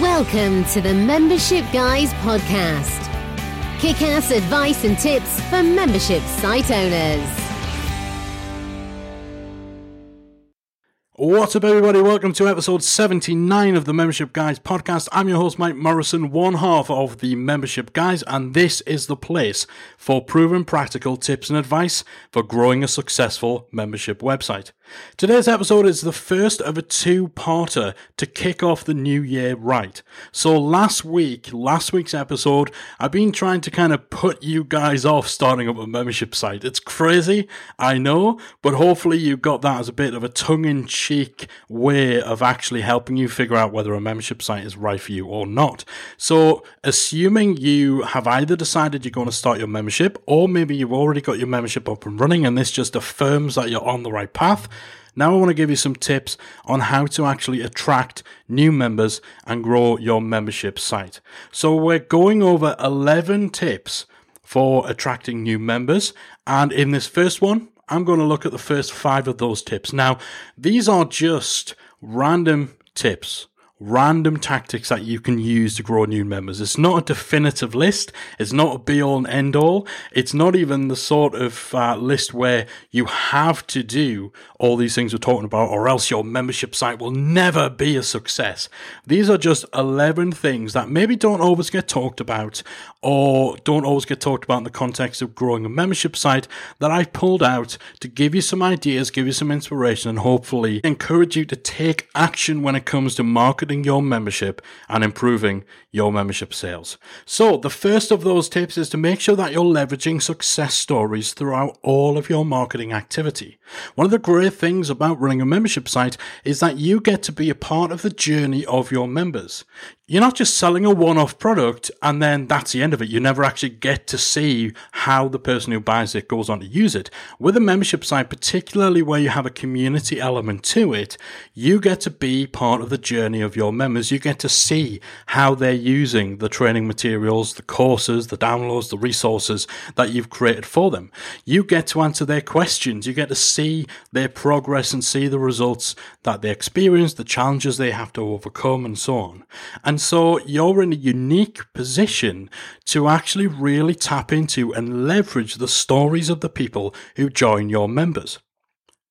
Welcome to the Membership Guys podcast. Kick ass advice and tips for membership site owners. What's up, everybody? Welcome to episode 79 of the Membership Guys podcast. I'm your host, Mike Morrison, one half of the Membership Guys, and this is the place for proven practical tips and advice for growing a successful membership website. Today's episode is the first of a two parter to kick off the new year right. So, last week, last week's episode, I've been trying to kind of put you guys off starting up a membership site. It's crazy, I know, but hopefully you got that as a bit of a tongue in cheek way of actually helping you figure out whether a membership site is right for you or not. So, assuming you have either decided you're going to start your membership or maybe you've already got your membership up and running and this just affirms that you're on the right path now I want to give you some tips on how to actually attract new members and grow your membership site. So we're going over 11 tips for attracting new members. And in this first one, I'm going to look at the first five of those tips. Now, these are just random tips random tactics that you can use to grow new members. It's not a definitive list. It's not a be all and end all. It's not even the sort of uh, list where you have to do all these things we're talking about or else your membership site will never be a success. These are just 11 things that maybe don't always get talked about or don't always get talked about in the context of growing a membership site that I've pulled out to give you some ideas, give you some inspiration and hopefully encourage you to take action when it comes to marketing marketing your membership and improving your membership sales. So, the first of those tips is to make sure that you're leveraging success stories throughout all of your marketing activity. One of the great things about running a membership site is that you get to be a part of the journey of your members you're not just selling a one off product and then that's the end of it. You never actually get to see how the person who buys it goes on to use it. With a membership site, particularly where you have a community element to it, you get to be part of the journey of your members. You get to see how they're using the training materials, the courses, the downloads, the resources that you've created for them. You get to answer their questions. You get to see their progress and see the results that they experience, the challenges they have to overcome, and so on. And and so you're in a unique position to actually really tap into and leverage the stories of the people who join your members.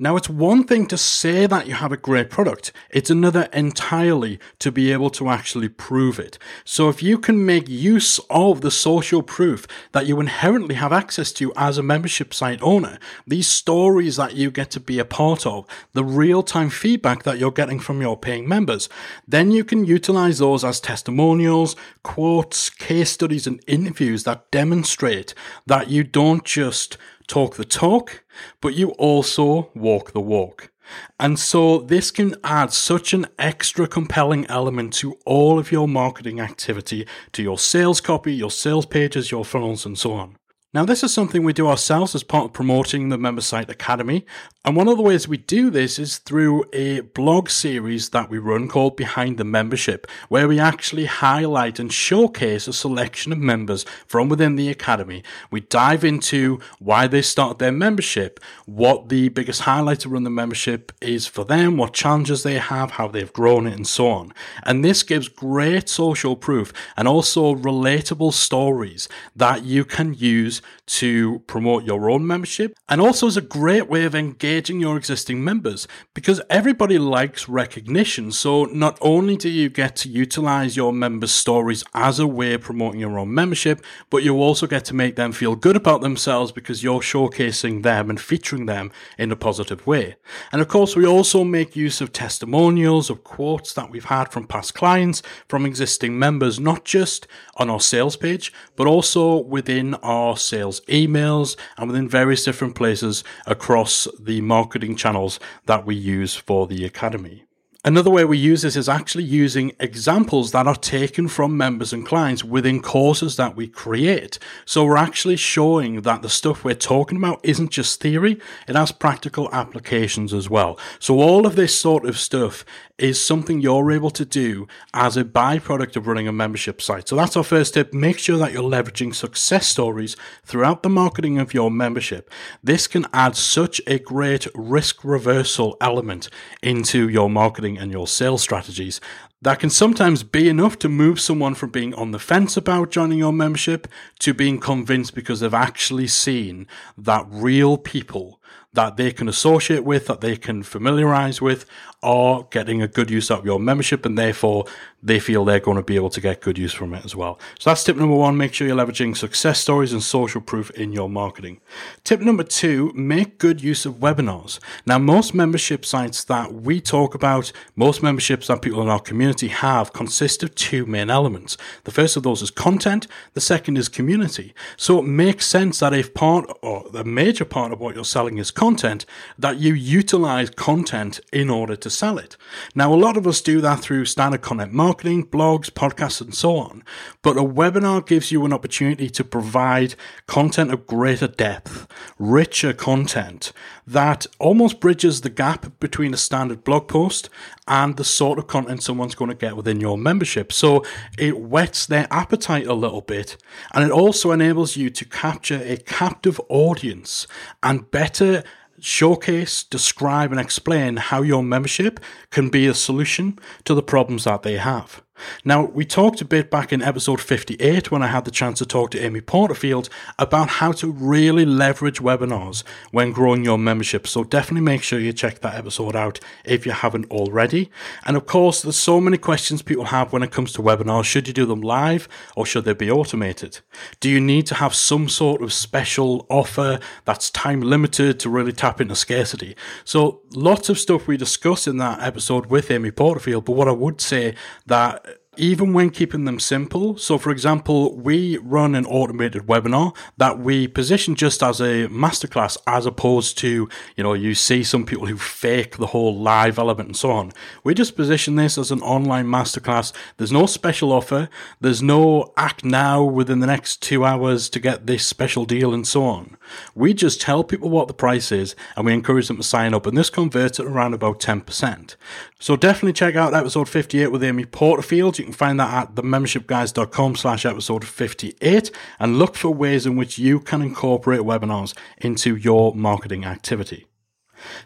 Now, it's one thing to say that you have a great product. It's another entirely to be able to actually prove it. So if you can make use of the social proof that you inherently have access to as a membership site owner, these stories that you get to be a part of, the real time feedback that you're getting from your paying members, then you can utilize those as testimonials, quotes, case studies, and interviews that demonstrate that you don't just talk the talk, but you also walk the walk. And so this can add such an extra compelling element to all of your marketing activity, to your sales copy, your sales pages, your funnels, and so on. Now, this is something we do ourselves as part of promoting the Member Site Academy. And one of the ways we do this is through a blog series that we run called Behind the Membership, where we actually highlight and showcase a selection of members from within the Academy. We dive into why they started their membership, what the biggest highlight to run the membership is for them, what challenges they have, how they've grown it, and so on. And this gives great social proof and also relatable stories that you can use to promote your own membership and also is a great way of engaging your existing members because everybody likes recognition. So not only do you get to utilize your members' stories as a way of promoting your own membership, but you also get to make them feel good about themselves because you're showcasing them and featuring them in a positive way. And of course, we also make use of testimonials of quotes that we've had from past clients, from existing members, not just on our sales page, but also within our sales emails and within various different places across the marketing channels that we use for the Academy. Another way we use this is actually using examples that are taken from members and clients within courses that we create. So we're actually showing that the stuff we're talking about isn't just theory, it has practical applications as well. So all of this sort of stuff is something you're able to do as a byproduct of running a membership site. So that's our first tip. Make sure that you're leveraging success stories throughout the marketing of your membership. This can add such a great risk reversal element into your marketing and your sales strategies that can sometimes be enough to move someone from being on the fence about joining your membership to being convinced because they've actually seen that real people that they can associate with, that they can familiarize with, are getting a good use out of your membership, and therefore they feel they're going to be able to get good use from it as well. So that's tip number one. Make sure you're leveraging success stories and social proof in your marketing. Tip number two, make good use of webinars. Now, most membership sites that we talk about, most memberships that people in our community have consist of two main elements. The first of those is content. The second is community. So it makes sense that if part or the major part of what you're selling is content, that you utilize content in order to sell it. Now, a lot of us do that through standard content marketing, blogs, podcasts, and so on. But a webinar gives you an opportunity to provide content of greater depth, richer content that almost bridges the gap between a standard blog post and the sort of content someone's going to get within your membership. So it whets their appetite a little bit and it also enables you to capture a captive audience and better showcase, describe, and explain how your membership can be a solution to the problems that they have. Now, we talked a bit back in episode 58 when I had the chance to talk to Amy Porterfield about how to really leverage webinars when growing your membership. So definitely make sure you check that episode out if you haven't already. And of course, there's so many questions people have when it comes to webinars. Should you do them live or should they be automated? Do you need to have some sort of special offer that's time limited to really tap into scarcity? So lots of stuff we discussed in that episode with Amy Porterfield. But what I would say that even when keeping them simple. So, for example, we run an automated webinar that we position just as a masterclass as opposed to, you know, you see some people who fake the whole live element and so on. We just position this as an online masterclass. There's no special offer, there's no act now within the next two hours to get this special deal and so on. We just tell people what the price is and we encourage them to sign up, and this converts at around about 10%. So, definitely check out episode 58 with Amy Porterfield. You can find that at themembershipguys.com slash episode 58 and look for ways in which you can incorporate webinars into your marketing activity.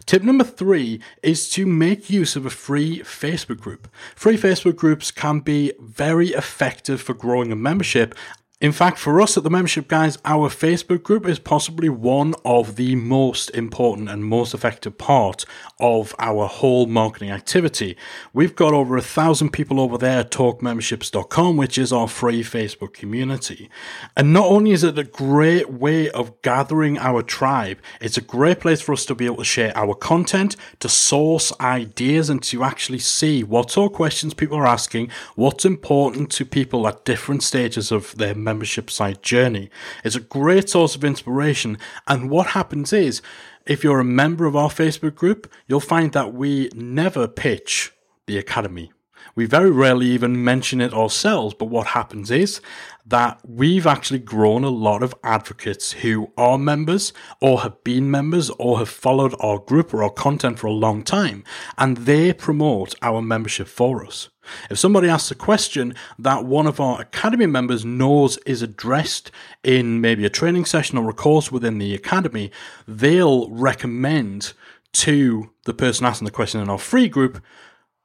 Tip number three is to make use of a free Facebook group. Free Facebook groups can be very effective for growing a membership in fact, for us at the Membership Guys, our Facebook group is possibly one of the most important and most effective part of our whole marketing activity. We've got over a thousand people over there at talkmemberships.com, which is our free Facebook community. And not only is it a great way of gathering our tribe, it's a great place for us to be able to share our content, to source ideas, and to actually see what sort of questions people are asking, what's important to people at different stages of their membership site journey. It's a great source of inspiration. And what happens is, if you're a member of our Facebook group, you'll find that we never pitch the Academy. We very rarely even mention it ourselves, but what happens is that we've actually grown a lot of advocates who are members or have been members or have followed our group or our content for a long time, and they promote our membership for us. If somebody asks a question that one of our Academy members knows is addressed in maybe a training session or a course within the Academy, they'll recommend to the person asking the question in our free group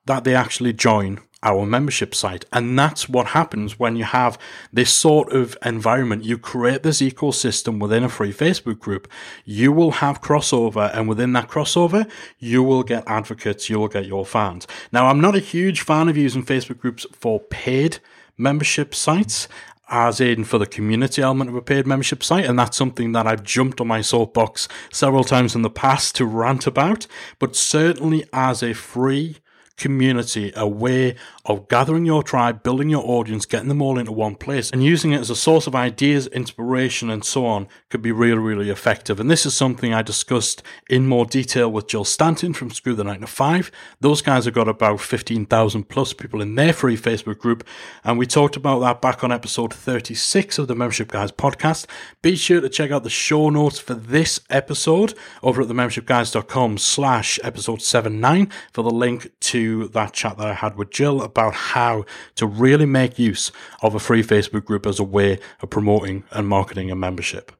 that they actually join our membership site. And that's what happens when you have this sort of environment. You create this ecosystem within a free Facebook group. You will have crossover, and within that crossover, you will get advocates, you will get your fans. Now, I'm not a huge fan of using Facebook groups for paid membership sites as in for the community element of a paid membership site. And that's something that I've jumped on my soapbox several times in the past to rant about. But certainly as a free community, a way of gathering your tribe, building your audience, getting them all into one place, and using it as a source of ideas, inspiration, and so on could be really, really effective. And this is something I discussed in more detail with Jill Stanton from Screw the 9 to 5. Those guys have got about 15,000 plus people in their free Facebook group, and we talked about that back on episode 36 of the Membership Guys podcast. Be sure to check out the show notes for this episode over at themembershipguys.com slash episode 79 for the link that chat that I had with Jill about how to really make use of a free Facebook group as a way of promoting and marketing a membership.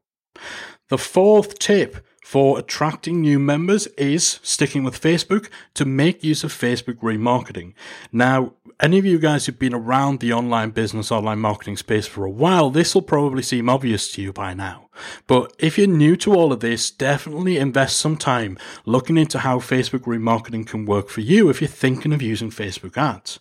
The fourth tip for attracting new members is sticking with Facebook to make use of Facebook remarketing. Now, any of you guys who've been around the online business, online marketing space for a while, this will probably seem obvious to you by now. But if you're new to all of this, definitely invest some time looking into how Facebook remarketing can work for you if you're thinking of using Facebook ads.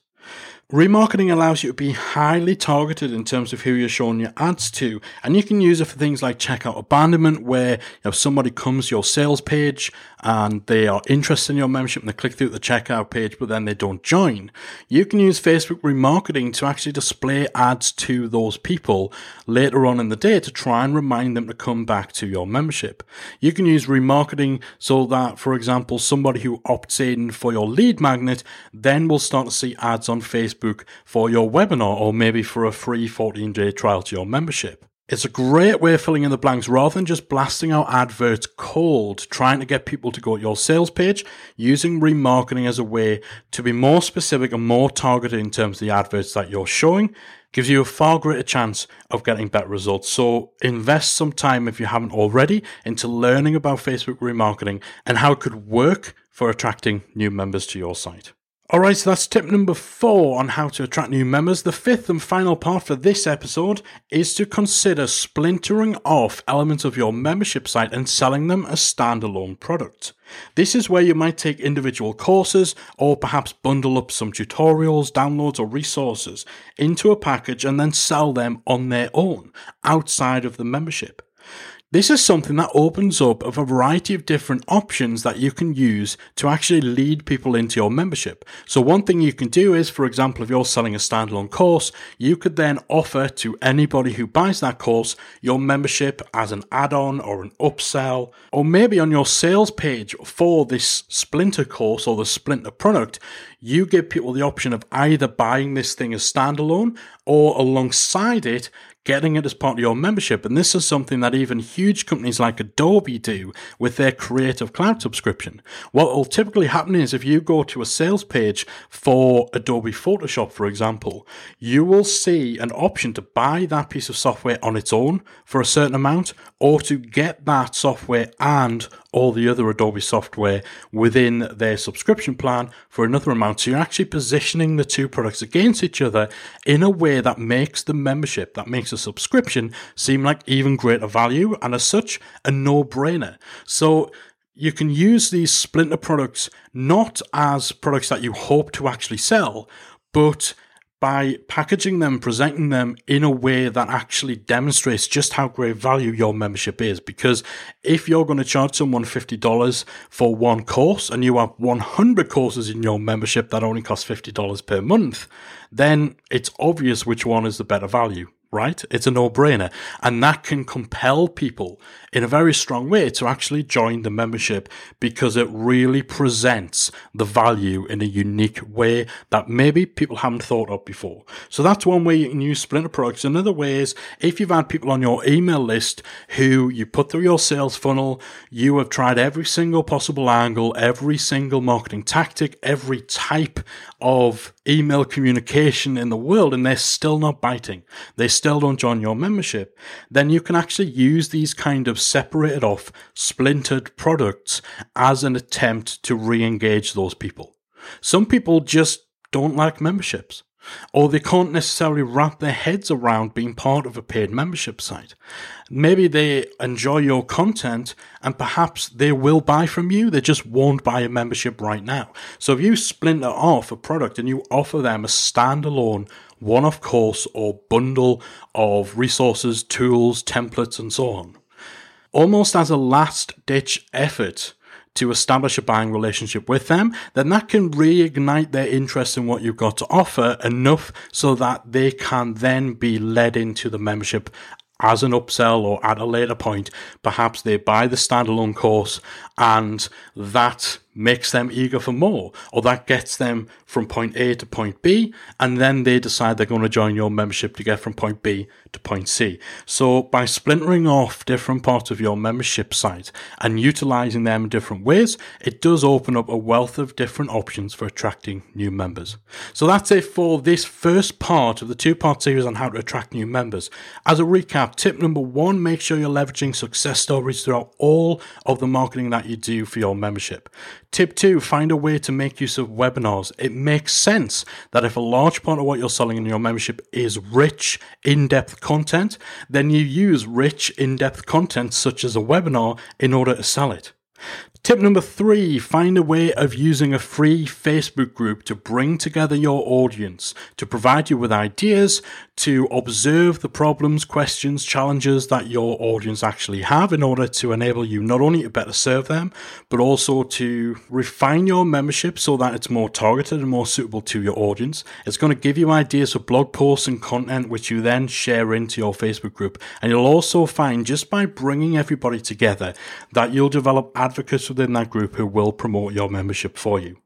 Remarketing allows you to be highly targeted in terms of who you're showing your ads to, and you can use it for things like checkout abandonment, where know, somebody comes to your sales page and they are interested in your membership and they click through the checkout page, but then they don't join. You can use Facebook remarketing to actually display ads to those people later on in the day to try and remind them to come back to your membership. You can use remarketing so that, for example, somebody who opts in for your lead magnet then will start to see ads on Facebook Facebook for your webinar or maybe for a free 14 day trial to your membership. It's a great way of filling in the blanks rather than just blasting out adverts cold, trying to get people to go to your sales page, using remarketing as a way to be more specific and more targeted in terms of the adverts that you're showing gives you a far greater chance of getting better results. So invest some time if you haven't already into learning about Facebook remarketing and how it could work for attracting new members to your site. Alright, so that's tip number four on how to attract new members. The fifth and final part for this episode is to consider splintering off elements of your membership site and selling them as standalone product. This is where you might take individual courses or perhaps bundle up some tutorials, downloads, or resources into a package and then sell them on their own outside of the membership. This is something that opens up a variety of different options that you can use to actually lead people into your membership. So one thing you can do is, for example, if you're selling a standalone course, you could then offer to anybody who buys that course your membership as an add-on or an upsell, or maybe on your sales page for this splinter course or the splinter product, you give people the option of either buying this thing as standalone or alongside it, getting it as part of your membership. And this is something that even huge companies like Adobe do with their Creative Cloud subscription. What will typically happen is if you go to a sales page for Adobe Photoshop, for example, you will see an option to buy that piece of software on its own for a certain amount or to get that software and all the other Adobe software within their subscription plan for another amount. So you're actually positioning the two products against each other in a way that makes the membership, that makes a subscription seem like even greater value and as such a no brainer. So you can use these splinter products not as products that you hope to actually sell, but by packaging them, presenting them in a way that actually demonstrates just how great value your membership is. Because if you're going to charge someone $50 for one course and you have 100 courses in your membership that only cost $50 per month, then it's obvious which one is the better value right? It's a no brainer. And that can compel people in a very strong way to actually join the membership because it really presents the value in a unique way that maybe people haven't thought of before. So that's one way you can use Splinter products. Another way is if you've had people on your email list who you put through your sales funnel, you have tried every single possible angle, every single marketing tactic, every type of email communication in the world, and they're still not biting. They still don't join your membership. Then you can actually use these kind of separated off, splintered products as an attempt to re engage those people. Some people just don't like memberships or they can't necessarily wrap their heads around being part of a paid membership site. Maybe they enjoy your content and perhaps they will buy from you, they just won't buy a membership right now. So if you splinter off a product and you offer them a standalone one off course or bundle of resources, tools, templates, and so on, almost as a last ditch effort, to establish a buying relationship with them, then that can reignite their interest in what you've got to offer enough so that they can then be led into the membership as an upsell or at a later point. Perhaps they buy the standalone course and that makes them eager for more, or that gets them from point A to point B, and then they decide they're going to join your membership to get from point B to point C. So by splintering off different parts of your membership site and utilizing them in different ways, it does open up a wealth of different options for attracting new members. So that's it for this first part of the two part series on how to attract new members. As a recap, tip number one, make sure you're leveraging success stories throughout all of the marketing that you do for your membership. Tip two, find a way to make use of webinars. It makes sense that if a large part of what you're selling in your membership is rich, in depth content, then you use rich, in depth content such as a webinar in order to sell it. Tip number three find a way of using a free Facebook group to bring together your audience, to provide you with ideas, to observe the problems, questions, challenges that your audience actually have in order to enable you not only to better serve them, but also to refine your membership so that it's more targeted and more suitable to your audience. It's going to give you ideas for blog posts and content which you then share into your Facebook group. And you'll also find just by bringing everybody together that you'll develop advocates within that group who will promote your membership for you.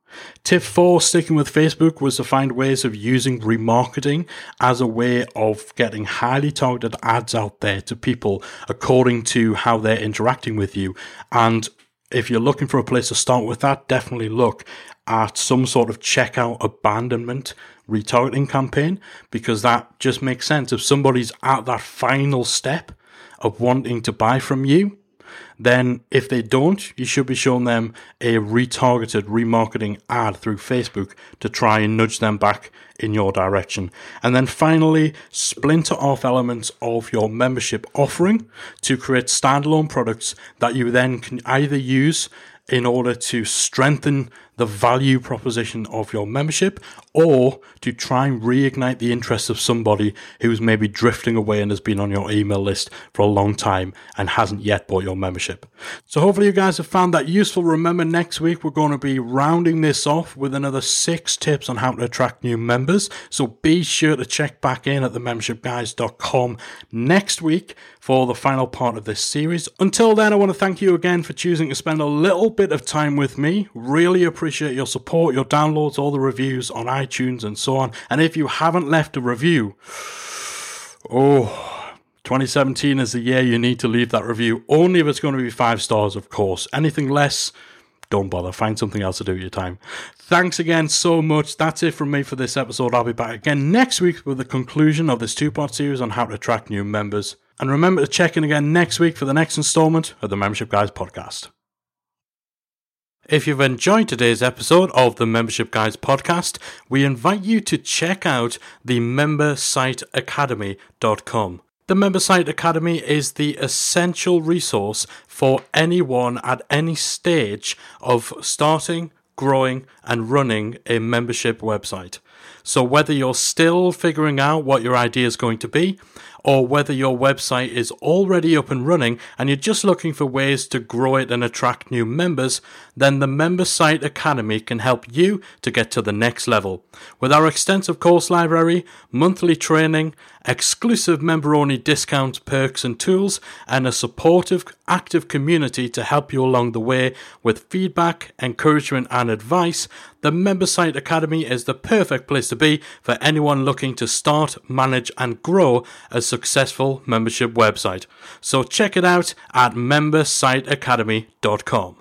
Tip four, sticking with Facebook, was to find ways of using remarketing as a way of getting highly targeted ads out there to people according to how they're interacting with you. And if you're looking for a place to start with that, definitely look at some sort of checkout abandonment retargeting campaign because that just makes sense. If somebody's at that final step of wanting to buy from you, then if they don't, you should be showing them a retargeted remarketing ad through Facebook to try and nudge them back in your direction. And then finally, splinter off elements of your membership offering to create standalone products that you then can either use in order to strengthen the value proposition of your membership or to try and reignite the interest of somebody who's maybe drifting away and has been on your email list for a long time and hasn't yet bought your membership. So hopefully you guys have found that useful. Remember next week we're going to be rounding this off with another six tips on how to attract new members. So be sure to check back in at themembershipguys.com next week for the final part of this series. Until then, I want to thank you again for choosing to spend a little bit of time with me. Really appreciate appreciate your support, your downloads, all the reviews on iTunes and so on. And if you haven't left a review, oh, 2017 is the year you need to leave that review. Only if it's going to be five stars, of course. Anything less, don't bother. Find something else to do with your time. Thanks again so much. That's it from me for this episode. I'll be back again next week with the conclusion of this two part series on how to attract new members. And remember to check in again next week for the next installment of the Membership Guys podcast. If you've enjoyed today's episode of the Membership Guys podcast, we invite you to check out the membersiteacademy.com. The MemberSite Academy is the essential resource for anyone at any stage of starting, growing, and running a membership website. So, whether you're still figuring out what your idea is going to be, or whether your website is already up and running and you're just looking for ways to grow it and attract new members, then the Member Site Academy can help you to get to the next level. With our extensive course library, monthly training, exclusive member only discounts, perks, and tools, and a supportive, active community to help you along the way with feedback, encouragement, and advice, the Member Site Academy is the perfect place to be for anyone looking to start, manage, and grow a successful membership website. So check it out at membersiteacademy.com.